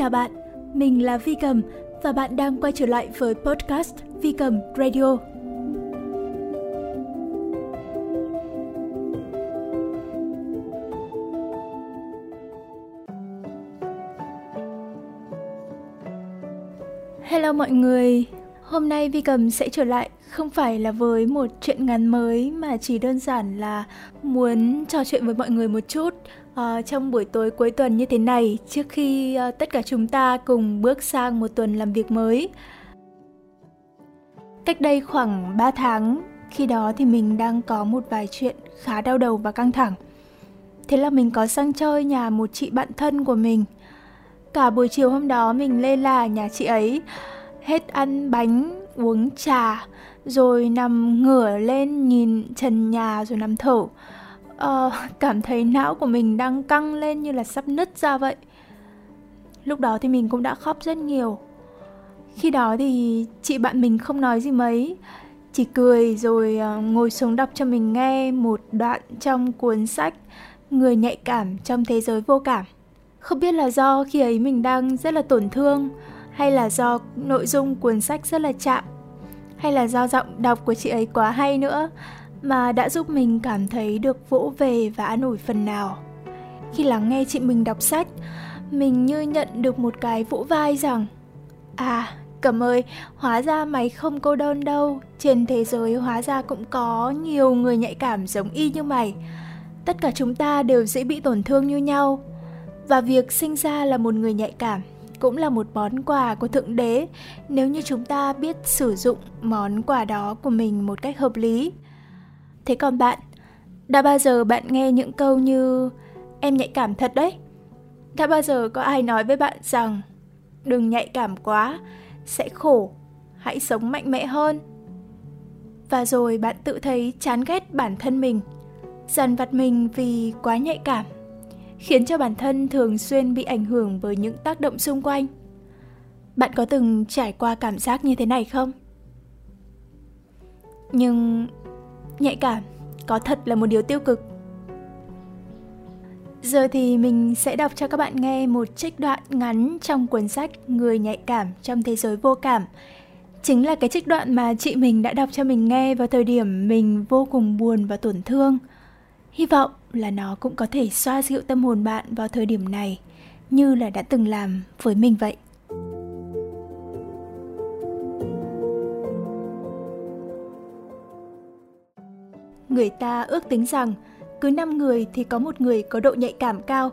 Chào bạn, mình là Vi Cầm và bạn đang quay trở lại với podcast Vi Cầm Radio. Hello mọi người, hôm nay Vi Cầm sẽ trở lại không phải là với một chuyện ngắn mới mà chỉ đơn giản là muốn trò chuyện với mọi người một chút uh, trong buổi tối cuối tuần như thế này trước khi uh, tất cả chúng ta cùng bước sang một tuần làm việc mới. Cách đây khoảng 3 tháng, khi đó thì mình đang có một vài chuyện khá đau đầu và căng thẳng. Thế là mình có sang chơi nhà một chị bạn thân của mình. Cả buổi chiều hôm đó mình lê là nhà chị ấy, hết ăn bánh, uống trà, rồi nằm ngửa lên nhìn trần nhà rồi nằm thở. Uh, cảm thấy não của mình đang căng lên như là sắp nứt ra vậy. Lúc đó thì mình cũng đã khóc rất nhiều. Khi đó thì chị bạn mình không nói gì mấy. Chỉ cười rồi ờ, ngồi xuống đọc cho mình nghe một đoạn trong cuốn sách người nhạy cảm trong thế giới vô cảm. Không biết là do khi ấy mình đang rất là tổn thương hay là do nội dung cuốn sách rất là chạm hay là do giọng đọc của chị ấy quá hay nữa mà đã giúp mình cảm thấy được vỗ về và an ủi phần nào. Khi lắng nghe chị mình đọc sách, mình như nhận được một cái vỗ vai rằng À, Cẩm ơi, hóa ra mày không cô đơn đâu, trên thế giới hóa ra cũng có nhiều người nhạy cảm giống y như mày. Tất cả chúng ta đều dễ bị tổn thương như nhau. Và việc sinh ra là một người nhạy cảm cũng là một món quà của Thượng Đế nếu như chúng ta biết sử dụng món quà đó của mình một cách hợp lý. Thế còn bạn, đã bao giờ bạn nghe những câu như em nhạy cảm thật đấy? Đã bao giờ có ai nói với bạn rằng đừng nhạy cảm quá, sẽ khổ, hãy sống mạnh mẽ hơn? Và rồi bạn tự thấy chán ghét bản thân mình, dằn vặt mình vì quá nhạy cảm khiến cho bản thân thường xuyên bị ảnh hưởng bởi những tác động xung quanh. Bạn có từng trải qua cảm giác như thế này không? Nhưng nhạy cảm có thật là một điều tiêu cực. Giờ thì mình sẽ đọc cho các bạn nghe một trích đoạn ngắn trong cuốn sách Người nhạy cảm trong thế giới vô cảm. Chính là cái trích đoạn mà chị mình đã đọc cho mình nghe vào thời điểm mình vô cùng buồn và tổn thương. Hy vọng là nó cũng có thể xoa dịu tâm hồn bạn vào thời điểm này như là đã từng làm với mình vậy. Người ta ước tính rằng cứ 5 người thì có một người có độ nhạy cảm cao.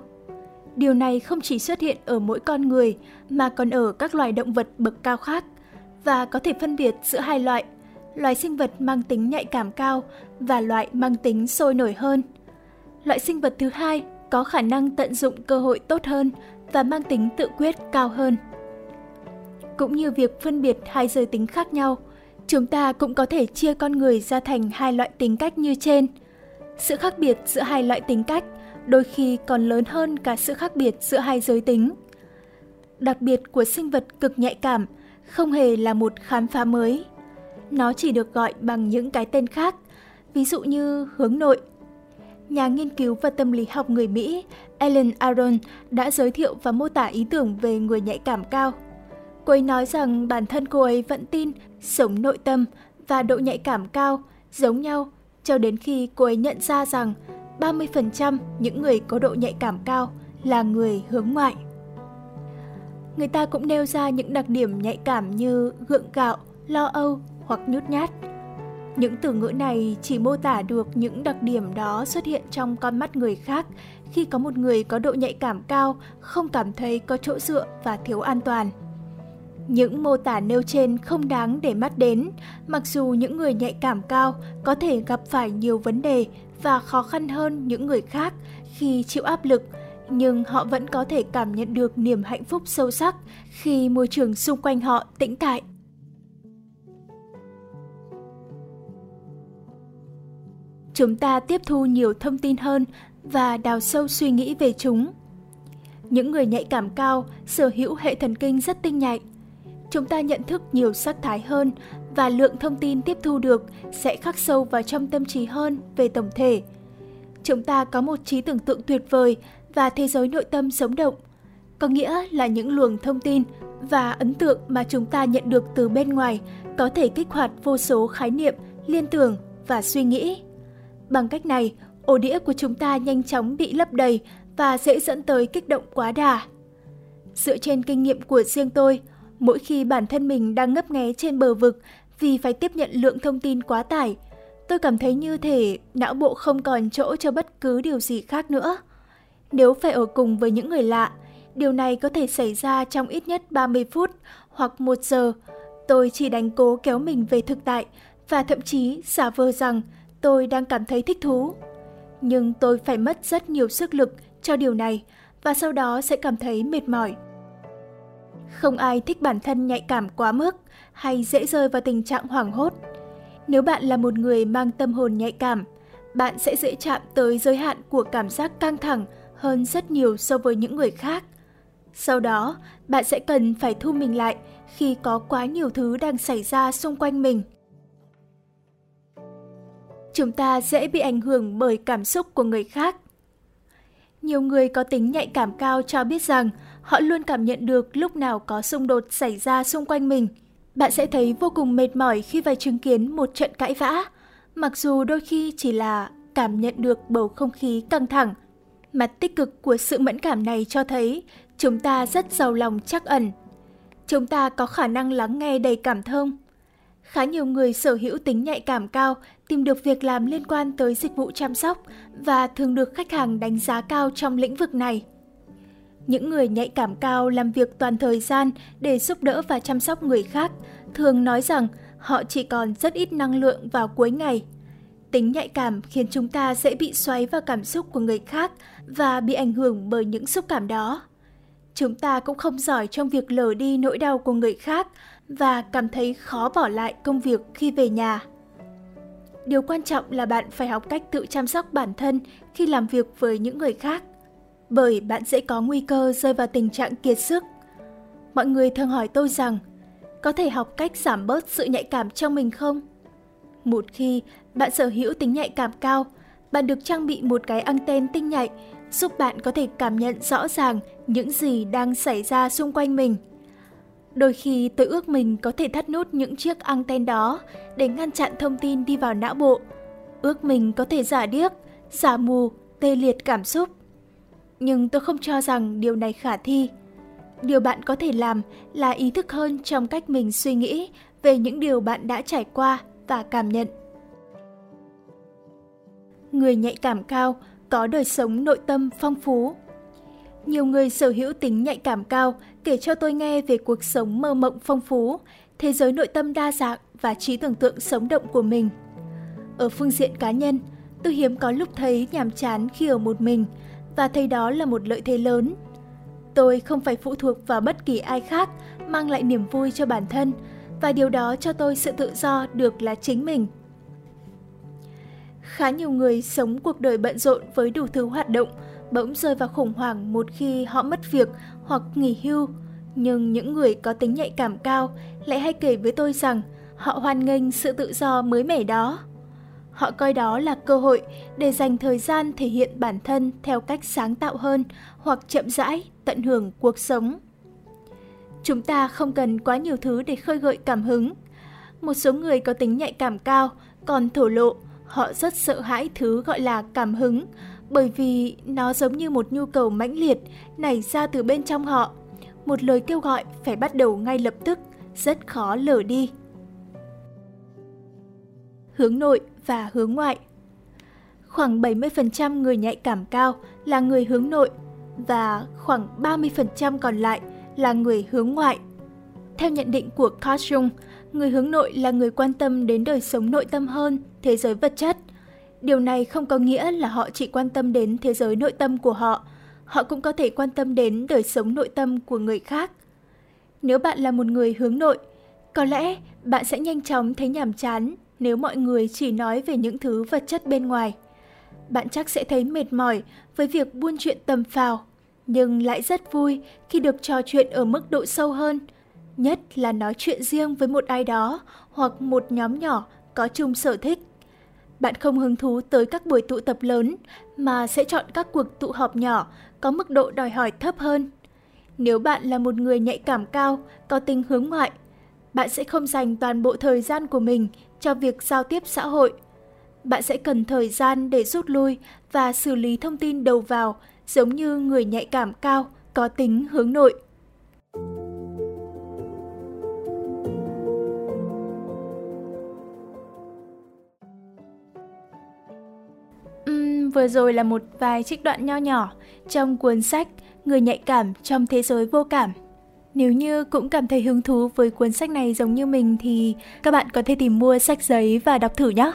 Điều này không chỉ xuất hiện ở mỗi con người mà còn ở các loài động vật bậc cao khác và có thể phân biệt giữa hai loại, loài sinh vật mang tính nhạy cảm cao và loại mang tính sôi nổi hơn – loại sinh vật thứ hai có khả năng tận dụng cơ hội tốt hơn và mang tính tự quyết cao hơn. Cũng như việc phân biệt hai giới tính khác nhau, chúng ta cũng có thể chia con người ra thành hai loại tính cách như trên. Sự khác biệt giữa hai loại tính cách đôi khi còn lớn hơn cả sự khác biệt giữa hai giới tính. Đặc biệt của sinh vật cực nhạy cảm không hề là một khám phá mới. Nó chỉ được gọi bằng những cái tên khác, ví dụ như hướng nội, nhà nghiên cứu và tâm lý học người Mỹ Ellen Aron đã giới thiệu và mô tả ý tưởng về người nhạy cảm cao. Cô ấy nói rằng bản thân cô ấy vẫn tin sống nội tâm và độ nhạy cảm cao giống nhau cho đến khi cô ấy nhận ra rằng 30% những người có độ nhạy cảm cao là người hướng ngoại. Người ta cũng nêu ra những đặc điểm nhạy cảm như gượng gạo, lo âu hoặc nhút nhát. Những từ ngữ này chỉ mô tả được những đặc điểm đó xuất hiện trong con mắt người khác khi có một người có độ nhạy cảm cao không cảm thấy có chỗ dựa và thiếu an toàn. Những mô tả nêu trên không đáng để mắt đến, mặc dù những người nhạy cảm cao có thể gặp phải nhiều vấn đề và khó khăn hơn những người khác khi chịu áp lực, nhưng họ vẫn có thể cảm nhận được niềm hạnh phúc sâu sắc khi môi trường xung quanh họ tĩnh tại. Chúng ta tiếp thu nhiều thông tin hơn và đào sâu suy nghĩ về chúng. Những người nhạy cảm cao sở hữu hệ thần kinh rất tinh nhạy. Chúng ta nhận thức nhiều sắc thái hơn và lượng thông tin tiếp thu được sẽ khắc sâu vào trong tâm trí hơn về tổng thể. Chúng ta có một trí tưởng tượng tuyệt vời và thế giới nội tâm sống động. có nghĩa là những luồng thông tin và ấn tượng mà chúng ta nhận được từ bên ngoài có thể kích hoạt vô số khái niệm, liên tưởng và suy nghĩ. Bằng cách này, ổ đĩa của chúng ta nhanh chóng bị lấp đầy và dễ dẫn tới kích động quá đà. Dựa trên kinh nghiệm của riêng tôi, mỗi khi bản thân mình đang ngấp nghé trên bờ vực vì phải tiếp nhận lượng thông tin quá tải, tôi cảm thấy như thể não bộ không còn chỗ cho bất cứ điều gì khác nữa. Nếu phải ở cùng với những người lạ, điều này có thể xảy ra trong ít nhất 30 phút hoặc 1 giờ. Tôi chỉ đánh cố kéo mình về thực tại và thậm chí giả vờ rằng tôi đang cảm thấy thích thú. Nhưng tôi phải mất rất nhiều sức lực cho điều này và sau đó sẽ cảm thấy mệt mỏi. Không ai thích bản thân nhạy cảm quá mức hay dễ rơi vào tình trạng hoảng hốt. Nếu bạn là một người mang tâm hồn nhạy cảm, bạn sẽ dễ chạm tới giới hạn của cảm giác căng thẳng hơn rất nhiều so với những người khác. Sau đó, bạn sẽ cần phải thu mình lại khi có quá nhiều thứ đang xảy ra xung quanh mình. Chúng ta dễ bị ảnh hưởng bởi cảm xúc của người khác. Nhiều người có tính nhạy cảm cao cho biết rằng họ luôn cảm nhận được lúc nào có xung đột xảy ra xung quanh mình. Bạn sẽ thấy vô cùng mệt mỏi khi phải chứng kiến một trận cãi vã, mặc dù đôi khi chỉ là cảm nhận được bầu không khí căng thẳng. Mặt tích cực của sự mẫn cảm này cho thấy chúng ta rất giàu lòng chắc ẩn. Chúng ta có khả năng lắng nghe đầy cảm thông. Khá nhiều người sở hữu tính nhạy cảm cao tìm được việc làm liên quan tới dịch vụ chăm sóc và thường được khách hàng đánh giá cao trong lĩnh vực này. Những người nhạy cảm cao làm việc toàn thời gian để giúp đỡ và chăm sóc người khác, thường nói rằng họ chỉ còn rất ít năng lượng vào cuối ngày. Tính nhạy cảm khiến chúng ta dễ bị xoáy vào cảm xúc của người khác và bị ảnh hưởng bởi những xúc cảm đó. Chúng ta cũng không giỏi trong việc lờ đi nỗi đau của người khác và cảm thấy khó bỏ lại công việc khi về nhà. Điều quan trọng là bạn phải học cách tự chăm sóc bản thân khi làm việc với những người khác bởi bạn sẽ có nguy cơ rơi vào tình trạng kiệt sức. Mọi người thường hỏi tôi rằng, có thể học cách giảm bớt sự nhạy cảm trong mình không? Một khi bạn sở hữu tính nhạy cảm cao, bạn được trang bị một cái anten tinh nhạy giúp bạn có thể cảm nhận rõ ràng những gì đang xảy ra xung quanh mình. Đôi khi tôi ước mình có thể thắt nút những chiếc anten đó để ngăn chặn thông tin đi vào não bộ. Ước mình có thể giả điếc, giả mù, tê liệt cảm xúc nhưng tôi không cho rằng điều này khả thi. Điều bạn có thể làm là ý thức hơn trong cách mình suy nghĩ về những điều bạn đã trải qua và cảm nhận. Người nhạy cảm cao có đời sống nội tâm phong phú. Nhiều người sở hữu tính nhạy cảm cao kể cho tôi nghe về cuộc sống mơ mộng phong phú, thế giới nội tâm đa dạng và trí tưởng tượng sống động của mình. Ở phương diện cá nhân, tôi hiếm có lúc thấy nhàm chán khi ở một mình, và thấy đó là một lợi thế lớn. Tôi không phải phụ thuộc vào bất kỳ ai khác, mang lại niềm vui cho bản thân và điều đó cho tôi sự tự do được là chính mình. Khá nhiều người sống cuộc đời bận rộn với đủ thứ hoạt động, bỗng rơi vào khủng hoảng một khi họ mất việc hoặc nghỉ hưu. Nhưng những người có tính nhạy cảm cao lại hay kể với tôi rằng họ hoan nghênh sự tự do mới mẻ đó. Họ coi đó là cơ hội để dành thời gian thể hiện bản thân theo cách sáng tạo hơn hoặc chậm rãi tận hưởng cuộc sống. Chúng ta không cần quá nhiều thứ để khơi gợi cảm hứng. Một số người có tính nhạy cảm cao còn thổ lộ họ rất sợ hãi thứ gọi là cảm hứng bởi vì nó giống như một nhu cầu mãnh liệt nảy ra từ bên trong họ. Một lời kêu gọi phải bắt đầu ngay lập tức, rất khó lờ đi. Hướng nội và hướng ngoại. Khoảng 70% người nhạy cảm cao là người hướng nội và khoảng 30% còn lại là người hướng ngoại. Theo nhận định của Carl Jung, người hướng nội là người quan tâm đến đời sống nội tâm hơn thế giới vật chất. Điều này không có nghĩa là họ chỉ quan tâm đến thế giới nội tâm của họ, họ cũng có thể quan tâm đến đời sống nội tâm của người khác. Nếu bạn là một người hướng nội, có lẽ bạn sẽ nhanh chóng thấy nhàm chán nếu mọi người chỉ nói về những thứ vật chất bên ngoài. Bạn chắc sẽ thấy mệt mỏi với việc buôn chuyện tầm phào, nhưng lại rất vui khi được trò chuyện ở mức độ sâu hơn, nhất là nói chuyện riêng với một ai đó hoặc một nhóm nhỏ có chung sở thích. Bạn không hứng thú tới các buổi tụ tập lớn mà sẽ chọn các cuộc tụ họp nhỏ có mức độ đòi hỏi thấp hơn. Nếu bạn là một người nhạy cảm cao, có tính hướng ngoại, bạn sẽ không dành toàn bộ thời gian của mình cho việc giao tiếp xã hội. Bạn sẽ cần thời gian để rút lui và xử lý thông tin đầu vào, giống như người nhạy cảm cao, có tính hướng nội. Vừa rồi là một vài trích đoạn nho nhỏ trong cuốn sách Người nhạy cảm trong thế giới vô cảm. Nếu như cũng cảm thấy hứng thú với cuốn sách này giống như mình thì các bạn có thể tìm mua sách giấy và đọc thử nhé.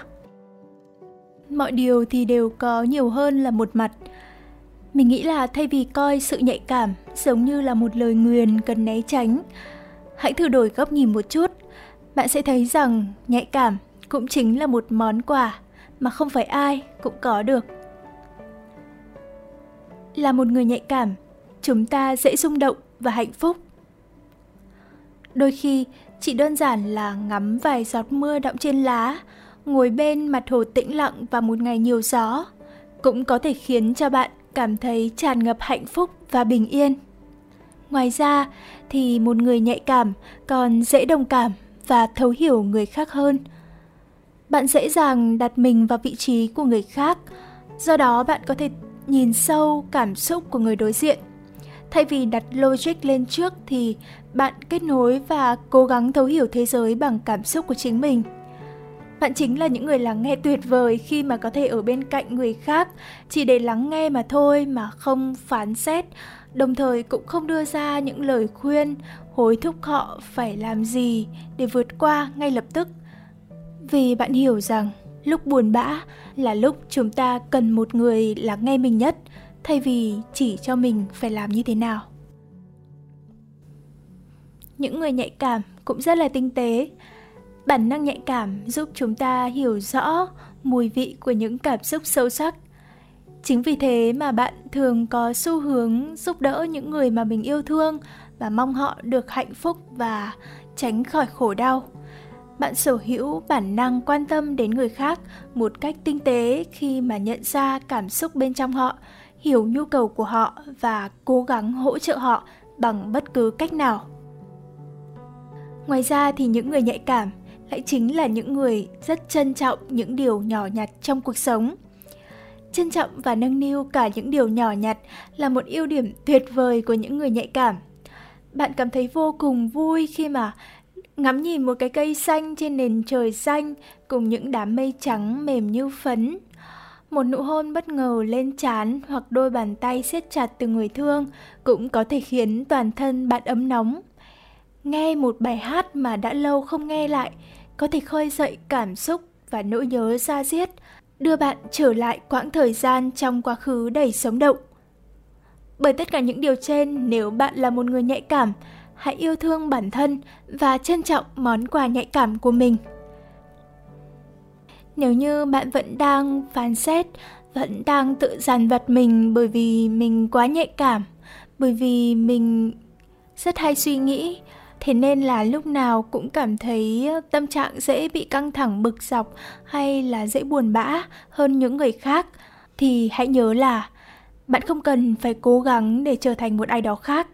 Mọi điều thì đều có nhiều hơn là một mặt. Mình nghĩ là thay vì coi sự nhạy cảm giống như là một lời nguyền cần né tránh, hãy thử đổi góc nhìn một chút. Bạn sẽ thấy rằng nhạy cảm cũng chính là một món quà mà không phải ai cũng có được. Là một người nhạy cảm, chúng ta dễ rung động và hạnh phúc. Đôi khi, chỉ đơn giản là ngắm vài giọt mưa đọng trên lá, ngồi bên mặt hồ tĩnh lặng và một ngày nhiều gió, cũng có thể khiến cho bạn cảm thấy tràn ngập hạnh phúc và bình yên. Ngoài ra thì một người nhạy cảm còn dễ đồng cảm và thấu hiểu người khác hơn. Bạn dễ dàng đặt mình vào vị trí của người khác, do đó bạn có thể nhìn sâu cảm xúc của người đối diện. Thay vì đặt logic lên trước thì bạn kết nối và cố gắng thấu hiểu thế giới bằng cảm xúc của chính mình. Bạn chính là những người lắng nghe tuyệt vời khi mà có thể ở bên cạnh người khác chỉ để lắng nghe mà thôi mà không phán xét, đồng thời cũng không đưa ra những lời khuyên hối thúc họ phải làm gì để vượt qua ngay lập tức. Vì bạn hiểu rằng lúc buồn bã là lúc chúng ta cần một người lắng nghe mình nhất. Thay vì chỉ cho mình phải làm như thế nào. Những người nhạy cảm cũng rất là tinh tế. Bản năng nhạy cảm giúp chúng ta hiểu rõ mùi vị của những cảm xúc sâu sắc. Chính vì thế mà bạn thường có xu hướng giúp đỡ những người mà mình yêu thương và mong họ được hạnh phúc và tránh khỏi khổ đau bạn sở hữu bản năng quan tâm đến người khác một cách tinh tế khi mà nhận ra cảm xúc bên trong họ, hiểu nhu cầu của họ và cố gắng hỗ trợ họ bằng bất cứ cách nào. Ngoài ra thì những người nhạy cảm lại chính là những người rất trân trọng những điều nhỏ nhặt trong cuộc sống. Trân trọng và nâng niu cả những điều nhỏ nhặt là một ưu điểm tuyệt vời của những người nhạy cảm. Bạn cảm thấy vô cùng vui khi mà ngắm nhìn một cái cây xanh trên nền trời xanh cùng những đám mây trắng mềm như phấn. Một nụ hôn bất ngờ lên trán hoặc đôi bàn tay siết chặt từ người thương cũng có thể khiến toàn thân bạn ấm nóng. Nghe một bài hát mà đã lâu không nghe lại, có thể khơi dậy cảm xúc và nỗi nhớ xa diết, đưa bạn trở lại quãng thời gian trong quá khứ đầy sống động. Bởi tất cả những điều trên, nếu bạn là một người nhạy cảm hãy yêu thương bản thân và trân trọng món quà nhạy cảm của mình. Nếu như bạn vẫn đang phán xét, vẫn đang tự dằn vặt mình bởi vì mình quá nhạy cảm, bởi vì mình rất hay suy nghĩ, thế nên là lúc nào cũng cảm thấy tâm trạng dễ bị căng thẳng bực dọc hay là dễ buồn bã hơn những người khác, thì hãy nhớ là bạn không cần phải cố gắng để trở thành một ai đó khác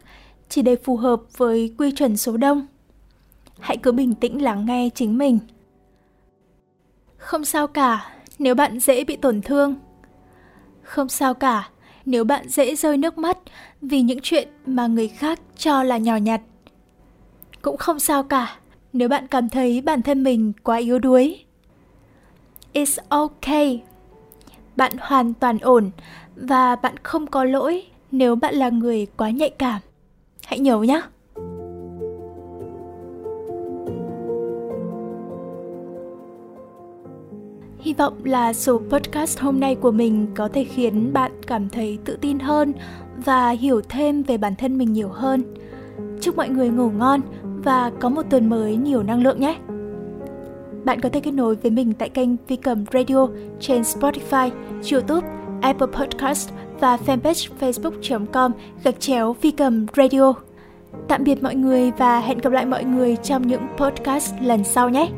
chỉ để phù hợp với quy chuẩn số đông. Hãy cứ bình tĩnh lắng nghe chính mình. Không sao cả, nếu bạn dễ bị tổn thương. Không sao cả, nếu bạn dễ rơi nước mắt vì những chuyện mà người khác cho là nhỏ nhặt. Cũng không sao cả, nếu bạn cảm thấy bản thân mình quá yếu đuối. It's okay. Bạn hoàn toàn ổn và bạn không có lỗi nếu bạn là người quá nhạy cảm hãy nhớ nhé Hy vọng là số podcast hôm nay của mình có thể khiến bạn cảm thấy tự tin hơn và hiểu thêm về bản thân mình nhiều hơn. Chúc mọi người ngủ ngon và có một tuần mới nhiều năng lượng nhé. Bạn có thể kết nối với mình tại kênh Vi Cầm Radio trên Spotify, YouTube, Apple Podcast và fanpage facebook.com gạch chéo phi Cầm Radio. Tạm biệt mọi người và hẹn gặp lại mọi người trong những podcast lần sau nhé.